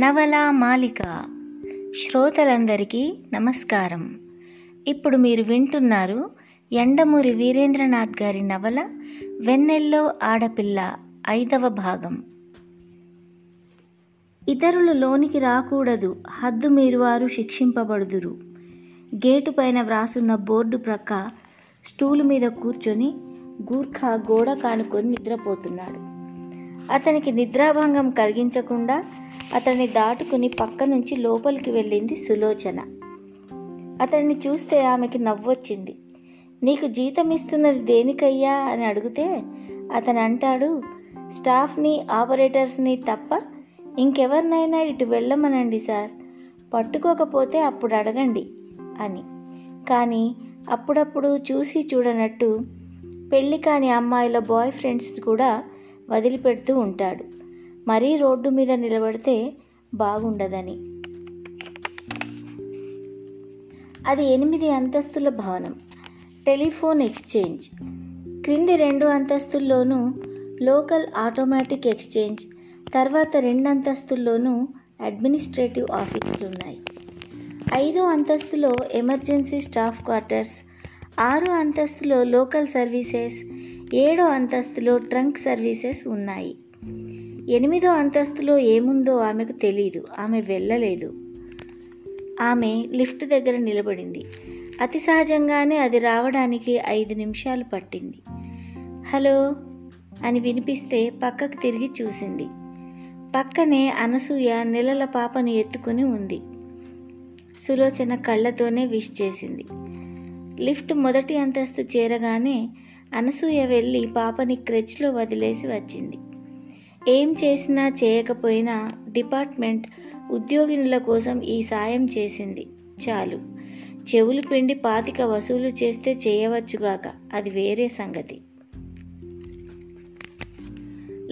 నవల మాలిక శ్రోతలందరికీ నమస్కారం. ఇప్పుడు మీరు వింటున్నారు ఎండమూరి వీరేంద్రనాథ్ గారి నవల వెన్నెల్లో ఆడపిల్ల ఐదవ భాగం. ఇతరులు లోనికి రాకూడదు హద్దు మీరువారు శిక్షింపబడుదురు. గేటు పైన వ్రాసున్న బోర్డు ప్రక్క స్టూలు మీద కూర్చొని గూర్ఖా గోడ కానుకొని నిద్రపోతున్నాడు. అతనికి నిద్రాభంగం కలిగించకుండా అతన్ని దాటుకుని పక్క నుంచి లోపలికి వెళ్ళింది సులోచన. అతన్ని చూస్తే ఆమెకి నవ్వొచ్చింది. నీకు జీతం ఇస్తున్నది దేనికయ్యా? అని అడిగితే అతను అంటాడు స్టాఫ్ని ఆపరేటర్స్ని తప్ప ఇంకెవరినైనా ఇటు వెళ్ళమనండి సార్. పట్టుకోకపోతే అప్పుడు అడగండి అని. కానీ అప్పుడప్పుడు చూసి చూడనట్టు పెళ్ళి కాని అమ్మాయిల బాయ్ ఫ్రెండ్స్ కూడా వదిలిపెడుతూ ఉంటాడు. మరీ రోడ్డు మీద నిలబడితే బాగుండదని. అది ఎనిమిది అంతస్తుల భవనం. Telephone exchange. క్రింది రెండు అంతస్తుల్లోనూ లోకల్ ఆటోమేటిక్ ఎక్స్చేంజ్. తర్వాత రెండు అంతస్తుల్లోనూ అడ్మినిస్ట్రేటివ్ ఆఫీసులు ఉన్నాయి ఐదో అంతస్తులో ఎమర్జెన్సీ స్టాఫ్ క్వార్టర్స్. ఆరో అంతస్తులో లోకల్ సర్వీసెస్. ఏడో అంతస్తులో ట్రంక్ సర్వీసెస్ ఉన్నాయి. ఎనిమిదో అంతస్తులో ఏముందో ఆమెకు తెలియదు ఆమె వెళ్ళలేదు. ఆమె లిఫ్ట్ దగ్గర నిలబడింది. అతి సహజంగానే అది రావడానికి ఐదు నిమిషాలు పట్టింది. హలో అని వినిపిస్తే పక్కకు తిరిగి చూసింది. పక్కనే అనసూయ నెలల పాపని ఎత్తుకుని ఉంది. సులోచన కళ్ళతోనే విష్ చేసింది. లిఫ్ట్ మొదటి అంతస్తు చేరగానే అనసూయ వెళ్ళి పాపని క్రెచ్లో వదిలేసి వచ్చింది. ఏం చేసినా చేయకపోయినా డిపార్ట్మెంట్ ఉద్యోగినుల కోసం ఈ సాయం చేసింది. చాలు. చెవులు పిండి పాతిక వసూలు చేస్తే చేయవచ్చుగాక అది వేరే సంగతి.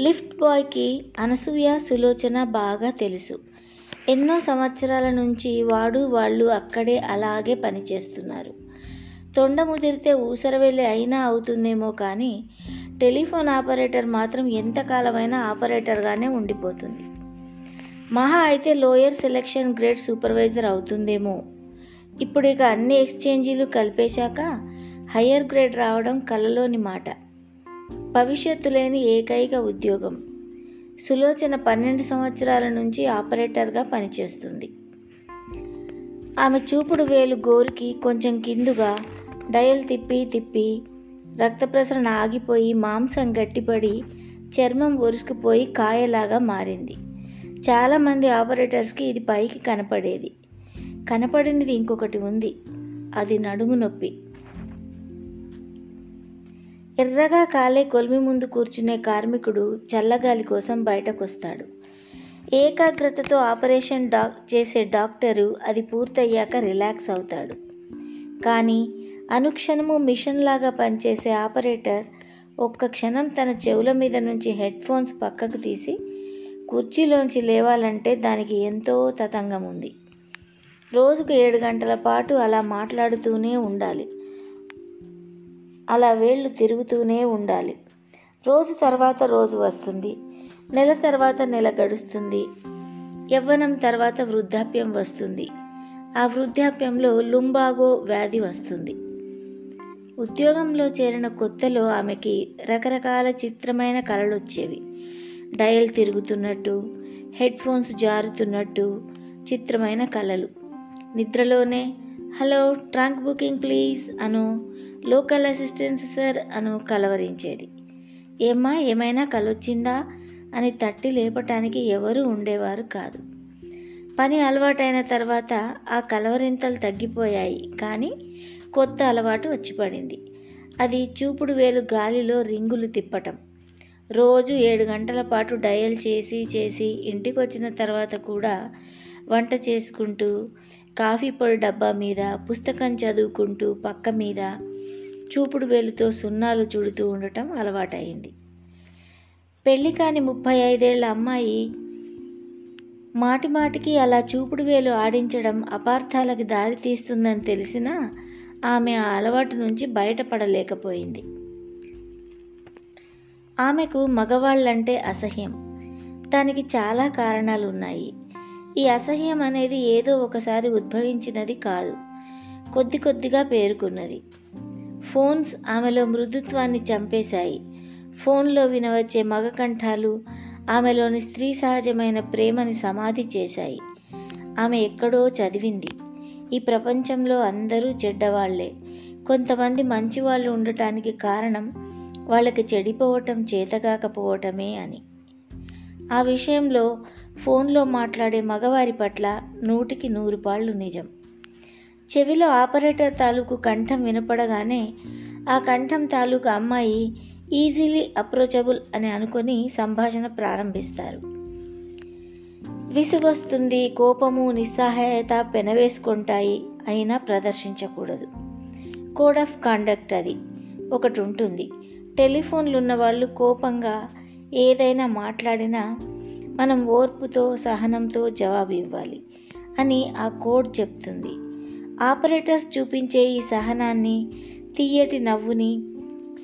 లిఫ్ట్ బాయ్కి అనసూయ సులోచన బాగా తెలుసు. ఎన్నో సంవత్సరాల నుంచి వాడు వాళ్ళు అక్కడే అలాగే పనిచేస్తున్నారు. తొండ ముదిరితే ఊసరవెల్లి అయినా అవుతుందేమో కానీ టెలిఫోన్ ఆపరేటర్ మాత్రం ఎంతకాలమైనా ఆపరేటర్గానే ఉండిపోతుంది. మహా అయితే లోయర్ సెలక్షన్ గ్రేడ్ సూపర్వైజర్ అవుతుందేమో. ఇప్పుడు ఇక అన్ని ఎక్స్చేంజీలు కలిపేశాక హయ్యర్ గ్రేడ్ రావడం కలలోని మాట. భవిష్యత్తు లేని ఏకైక ఉద్యోగం. సులోచన పన్నెండు సంవత్సరాల నుంచి ఆపరేటర్గా పనిచేస్తుంది. ఆమె చూపుడు వేలు గోరుకి కొంచెం కిందుగా డయల్ తిప్పి తిప్పి రక్త ప్రసరణ ఆగిపోయి మాంసం గట్టిపడి చర్మం ఒరుసుకుపోయి కాయలాగా మారింది. చాలామంది ఆపరేటర్స్కి ఇది పైకి కనపడేది. కనపడినది ఇంకొకటి ఉంది. అది నడుము నొప్పి. ఎర్రగా కాలే కొలిమి ముందు కూర్చునే కార్మికుడు చల్లగాలి కోసం బయటకొస్తాడు. ఏకాగ్రతతో ఆపరేషన్ డాక్ చేసే డాక్టరు అది పూర్తయ్యాక రిలాక్స్ అవుతాడు. కానీ అనుక్షణము మిషన్ లాగా పనిచేసే ఆపరేటర్ ఒక్క క్షణం తన చెవుల మీద నుంచి హెడ్ ఫోన్స్ పక్కకు తీసి కుర్చీలోంచి లేవాలంటే దానికి ఎంతో తతంగం ఉంది. రోజుకు ఏడు గంటల పాటు అలా మాట్లాడుతూనే ఉండాలి. అలా వేళ్ళు తిరుగుతూనే ఉండాలి. రోజు తర్వాత రోజు వస్తుంది. నెల తర్వాత నెల గడుస్తుంది. యవ్వనం తర్వాత వృద్ధాప్యం వస్తుంది. ఆ వృద్ధాప్యంలో లుంబాగో వ్యాధి వస్తుంది. ఉద్యోగంలో చేరిన కొత్తలో ఆమెకి రకరకాల చిత్రమైన కళలు వచ్చేవి డయల్ తిరుగుతున్నట్టు హెడ్ ఫోన్స్ జారుతున్నట్టు చిత్రమైన కళలు. నిద్రలోనే హలో ట్రంక్ బుకింగ్ ప్లీజ్ అను లోకల్ అసిస్టెన్స్ సార్ అను కలవరించేది. ఏమ్మా ఏమైనా కలొచ్చిందా? అని తట్టి లేపటానికి ఎవరూ ఉండేవారు కాదు. పని అలవాటైన తర్వాత ఆ కలవరింతలు తగ్గిపోయాయి. కానీ కొత్త అలవాటు వచ్చిపడింది. అది చూపుడు వేలు గాలిలో రింగులు తిప్పటం. రోజు ఏడు గంటల పాటు డయల్ చేసి చేసి ఇంటికి వచ్చిన తర్వాత కూడా వంట చేసుకుంటూ కాఫీ పొడి డబ్బా మీద పుస్తకం చదువుకుంటూ పక్క మీద చూపుడు వేలుతో సున్నాలు చుడుతూ ఉండటం అలవాటైంది పెళ్ళి కాని ముప్పై ఐదేళ్ళ అమ్మాయి మాటి మాటికి అలా చూపుడు వేలు ఆడించడం అపార్థాలకు దారి తీస్తుందని తెలిసినా ఆమె ఆ అలవాటు నుంచి బయటపడలేకపోయింది. ఆమెకు మగవాళ్ళంటే అసహ్యం. దానికి చాలా కారణాలు ఉన్నాయి ఈ అసహ్యం అనేది ఏదో ఒకసారి ఉద్భవించినది కాదు. కొద్ది కొద్దిగా పేరుకున్నది. ఫోన్స్ ఆమెలో మృదుత్వాన్ని చంపేశాయి. ఫోన్లో వినవచ్చే మగ కంఠాలు ఆమెలోని స్త్రీ సహజమైన ప్రేమని సమాధి చేశాయి. ఆమె ఎక్కడో చదివింది. ఈ ప్రపంచంలో అందరూ చెడ్డవాళ్ళే. కొంతమంది మంచివాళ్ళు ఉండటానికి కారణం వాళ్ళకి చెడిపోవటం చేతకాకపోవటమే అని. ఆ విషయంలో ఫోన్లో మాట్లాడే మగవారి పట్ల నూటికి నూరు పాళ్ళు నిజం. చెవిలో ఆపరేటర్ తాలూకు కంఠం వినపడగానే ఆ కంఠం తాలూకు అమ్మాయి ఈజీలీ అప్రోచబుల్ అని అనుకొని సంభాషణ ప్రారంభిస్తారు. విసుగొస్తుంది కోపము నిస్సహాయత పెనవేసుకుంటాయి. అయినా ప్రదర్శించకూడదు. కోడ్ ఆఫ్ కాండక్ట్ అది. ఒకటి ఉంటుంది టెలిఫోన్లు ఉన్న వాళ్ళు కోపంగా ఏదైనా మాట్లాడినా మనం ఓర్పుతో సహనంతో జవాబు ఇవ్వాలి అని ఆ కోడ్ చెప్తుంది. ఆపరేటర్స్ చూపించే ఈ సహనాన్ని తీయటి నవ్వుని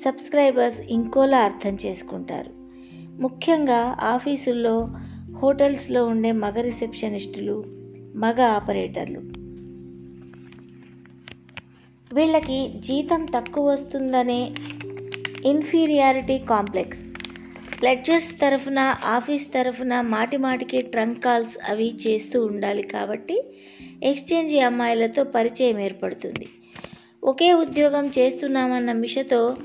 సబ్స్క్రైబర్స్ ఇంకోలా అర్థం చేసుకుంటారు. ముఖ్యంగా ఆఫీసుల్లో హోటల్స్లో ఉండే మగ రిసెప్షనిస్టులు మగ ఆపరేటర్లు. వీళ్ళకి జీతం తక్కువ వస్తుందనే ఇన్ఫీరియారిటీ కాంప్లెక్స్. లెక్చర్స్ తరఫున ఆఫీస్ తరఫున మాటి మాటికి ట్రంక్ కాల్స్ అవి చేస్తూ ఉండాలి కాబట్టి ఎక్స్చేంజ్ అమ్మాయిలతో పరిచయం ఏర్పడుతుంది. ఒకే ఉద్యోగం చేస్తున్నామన్న మిషతో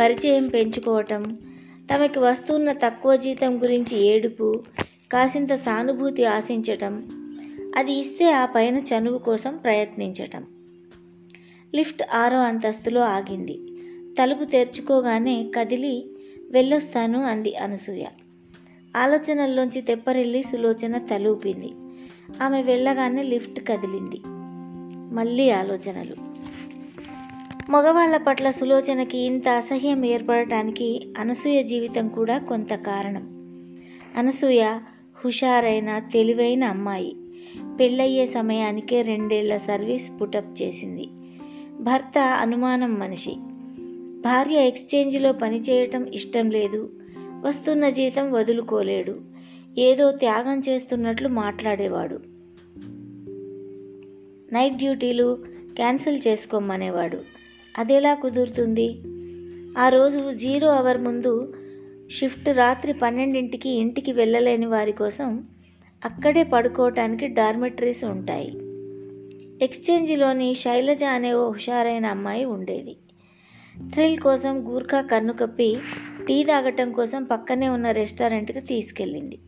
పరిచయం పెంచుకోవటం తమకి వస్తున్న తక్కువ జీతం గురించి ఏడుపు కాసింత సానుభూతి ఆశించటం అది ఇస్తే ఆ పైన చనువు కోసం ప్రయత్నించటం. లిఫ్ట్ ఆరో అంతస్తులో ఆగింది. తలుపు తెరుచుకోగానే కదిలి వెళ్ళొస్తాను అంది అనసూయ. ఆలోచనల్లోంచి తెప్పరిల్లి సులోచన తలూపింది. ఆమె వెళ్ళగానే లిఫ్ట్ కదిలింది. మళ్ళీ ఆలోచనలు. మగవాళ్ళ పట్ల సులోచనకి ఇంత అసహ్యం ఏర్పడటానికి అనసూయ జీవితం కూడా కొంత కారణం. అనసూయ హుషారైన తెలివైన అమ్మాయి. పెళ్ళయ్యే సమయానికే రెండేళ్ళ సర్వీస్ పుటప్ చేసింది. భర్త అనుమానం మనిషి. భార్య ఎక్స్చేంజ్లో పనిచేయటం ఇష్టం లేదు. వస్తున్న జీతం వదులుకోలేడు. ఏదో త్యాగం చేస్తున్నట్లు మాట్లాడేవాడు. నైట్ డ్యూటీలు క్యాన్సిల్ చేసుకోమనేవాడు. అదెలా కుదురుతుంది? ఆ రోజు జీరో అవర్ ముందు షిఫ్ట్ రాత్రి పన్నెండింటికి ఇంటికి వెళ్ళలేని వారి కోసం అక్కడే పడుకోవటానికి డార్మెటరీస్ ఉంటాయి. ఎక్స్చేంజిలోని శైలజ అనే ఓ హుషారైన అమ్మాయి ఉండేది. థ్రిల్ కోసం గూర్ఖా కన్ను కప్పి టీ తాగటం కోసం పక్కనే ఉన్న రెస్టారెంట్కి తీసుకెళ్ళింది.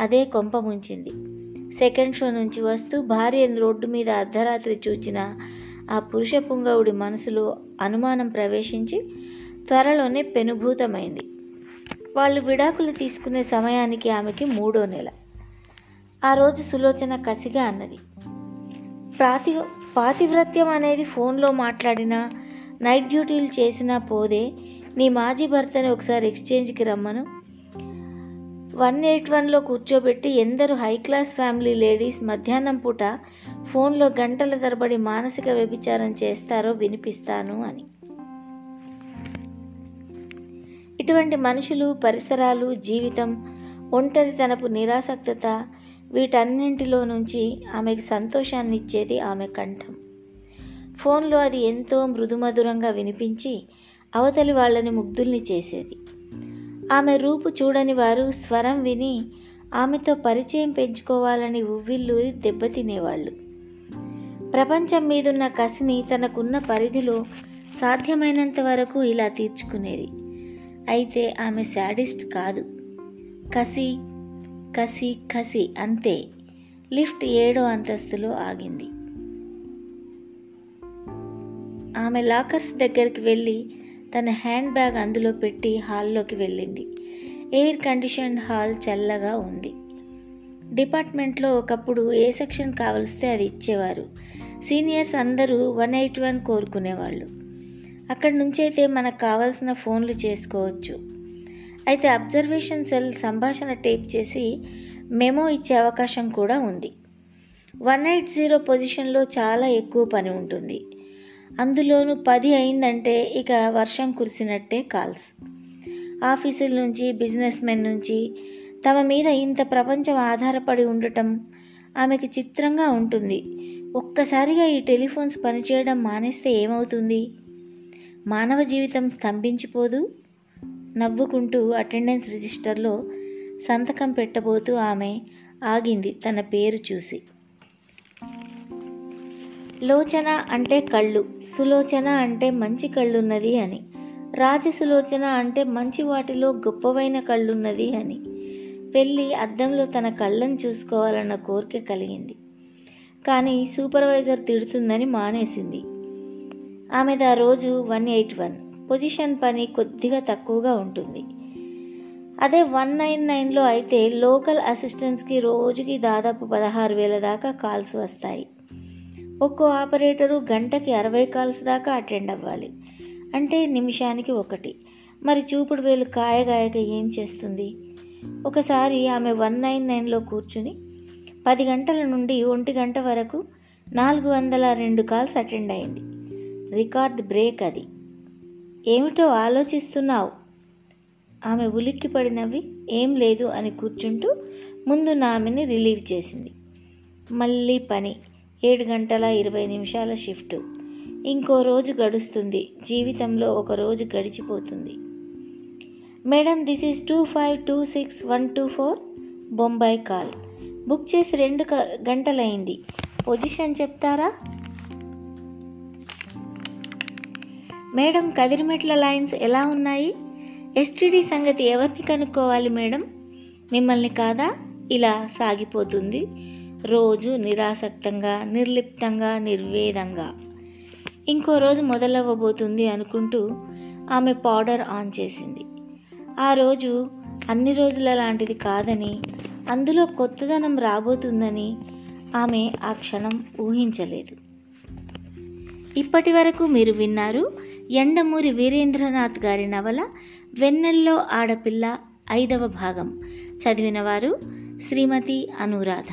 అదే కొంప ముంచింది. సెకండ్ షో నుంచి వస్తూ భార్య రోడ్డు మీద అర్ధరాత్రి చూచిన ఆ పురుష పుంగవుడి మనసులో అనుమానం ప్రవేశించి త్వరలోనే పెనుభూతమైంది. వాళ్ళు విడాకులు తీసుకునే సమయానికి ఆమెకి మూడో నెల. ఆ రోజు సులోచన కసిగా అన్నది. ప్రాతి పాతివ్రత్యం అనేది ఫోన్లో మాట్లాడినా నైట్ డ్యూటీలు చేసినా పోదే నీ మాజీ భర్తని ఒకసారి ఎక్స్చేంజ్కి రమ్మను. వన్ ఎయిట్ వన్లో కూర్చోబెట్టి ఎందరు హై క్లాస్ ఫ్యామిలీ లేడీస్ మధ్యాహ్నం పూట ఫోన్లో గంటల తరబడి మానసిక వ్యభిచారం చేస్తారో వినిపిస్తాను అని. ఇటువంటి మనుషులు పరిసరాలు జీవితం ఒంటరితనపు నిరాసక్తత వీటన్నింటిలో నుంచి ఆమెకు సంతోషాన్ని ఇచ్చేది ఆమె కంఠం. ఫోన్లో అది ఎంతో మృదుమధురంగా వినిపించి అవతలి వాళ్ళని ముగ్ధుల్ని చేసేది. ఆమె రూపు చూడని వారు స్వరం విని ఆమెతో పరిచయం పెంచుకోవాలని ఉవ్విల్లూరి దెబ్బతినేవాళ్ళు. ప్రపంచం మీదున్న కసిని తనకున్న పరిధిలో సాధ్యమైనంత వరకు ఇలా తీర్చుకునేది. అయితే ఆమె శాడిస్ట్ కాదు. కసి కసి కసి అంతే. లిఫ్ట్ ఏడో అంతస్తులో ఆగింది. ఆమె లాకర్స్ దగ్గరికి వెళ్ళి తన హ్యాండ్ బ్యాగ్ అందులో పెట్టి హాల్లోకి వెళ్ళింది. ఎయిర్ కండిషన్ హాల్ చల్లగా ఉంది. డిపార్ట్మెంట్లో ఒకప్పుడు ఏ సెక్షన్ కావలిస్తే అది ఇచ్చేవారు. సీనియర్స్ అందరూ వన్ ఎయిట్ వన్ కోరుకునేవాళ్ళు. అక్కడి నుంచి అయితే మనకు కావాల్సిన ఫోన్లు చేసుకోవచ్చు. అయితే అబ్జర్వేషన్ సెల్ సంభాషణ టేప్ చేసి మెమో ఇచ్చే అవకాశం కూడా ఉంది. వన్ ఎయిట్ జీరో పొజిషన్లో చాలా ఎక్కువ పని ఉంటుంది. అందులోనూ పది అయిందంటే ఇక వర్షం కురిసినట్టే కాల్స్. ఆఫీసుల నుంచి బిజినెస్ మెన్ నుంచి తమ మీద ఇంత ప్రపంచం ఆధారపడి ఉండటం ఆమెకు చిత్రంగా ఉంటుంది. ఒక్కసారిగా ఈ టెలిఫోన్స్ పనిచేయడం మానేస్తే ఏమవుతుంది? మానవ జీవితం స్తంభించిపోదు నవ్వుకుంటూ అటెండెన్స్ రిజిస్టర్లో సంతకం పెట్టబోతూ ఆమె ఆగింది తన పేరు చూసి. లోచన అంటే కళ్ళు సులోచన అంటే మంచి కళ్ళున్నది అని రాజసులోచన అంటే మంచి వాటిలో గొప్పవైన కళ్ళున్నది అని వెళ్ళి అద్దంలో తన కళ్ళను చూసుకోవాలన్న కోరిక కలిగింది. కానీ సూపర్వైజర్ తిడుతుందని మానేసింది. ఆమెది ఆ రోజు వన్ ఎయిట్ వన్. పొజిషన్ పని కొద్దిగా తక్కువగా ఉంటుంది. అదే వన్ నైన్ నైన్లో అయితే లోకల్ అసిస్టెంట్స్కి రోజుకి దాదాపు పదహారు వేల దాకా కాల్స్ వస్తాయి. ఒక్కో ఆపరేటరు గంటకి అరవై కాల్స్ దాకా అటెండ్ అవ్వాలి. అంటే నిమిషానికి ఒకటి. మరి చూపుడు వేలు కాయగాయక ఏం చేస్తుంది? ఒకసారి ఆమె వన్ నైన్ నైన్లో కూర్చుని పది గంటల నుండి ఒంటి గంట వరకు నాలుగు వందల రెండు కాల్స్ అటెండ్ అయింది. రికార్డ్ బ్రేక్ అది. ఏమిటో ఆలోచిస్తున్నావు? ఆమె ఉలిక్కి పడినవి ఏం లేదు అని కూర్చుంటూ ముందు ఆమెని రిలీవ్ చేసింది. మళ్ళీ పని. ఏడు గంటల ఇరవై నిమిషాల షిఫ్ట్. ఇంకో రోజు గడుస్తుంది. జీవితంలో ఒక రోజు గడిచిపోతుంది. Madam this is two five two six one two four Bombay call. Book చేసి రెండు గంటలైంది. పొజిషన్ చెప్తారా? మేడం కదిరిమెట్ల లైన్స్ ఎలా ఉన్నాయి? ఎస్టీడీ సంగతి ఎవరిని కనుక్కోవాలి మేడం? మిమ్మల్ని కాదా? ఇలా సాగిపోతుంది. రోజు నిరాసక్తంగా నిర్లిప్తంగా నిర్వేదంగా. ఇంకో రోజు మొదలవ్వబోతుంది అనుకుంటూ ఆమె పౌడర్ ఆన్ చేసింది. ఆ రోజు అన్ని రోజుల లాంటిది కాదని అందులో కొత్తదనం రాబోతుందని ఆమె ఆ క్షణం ఊహించలేదు. ఇప్పటి వరకు మీరు విన్నారు ఎండమూరి వీరేంద్రనాథ్ గారి నవల వెన్నెల్లో ఆడపిల్ల ఐదవ భాగం. చదివినవారు శ్రీమతి అనురాధ.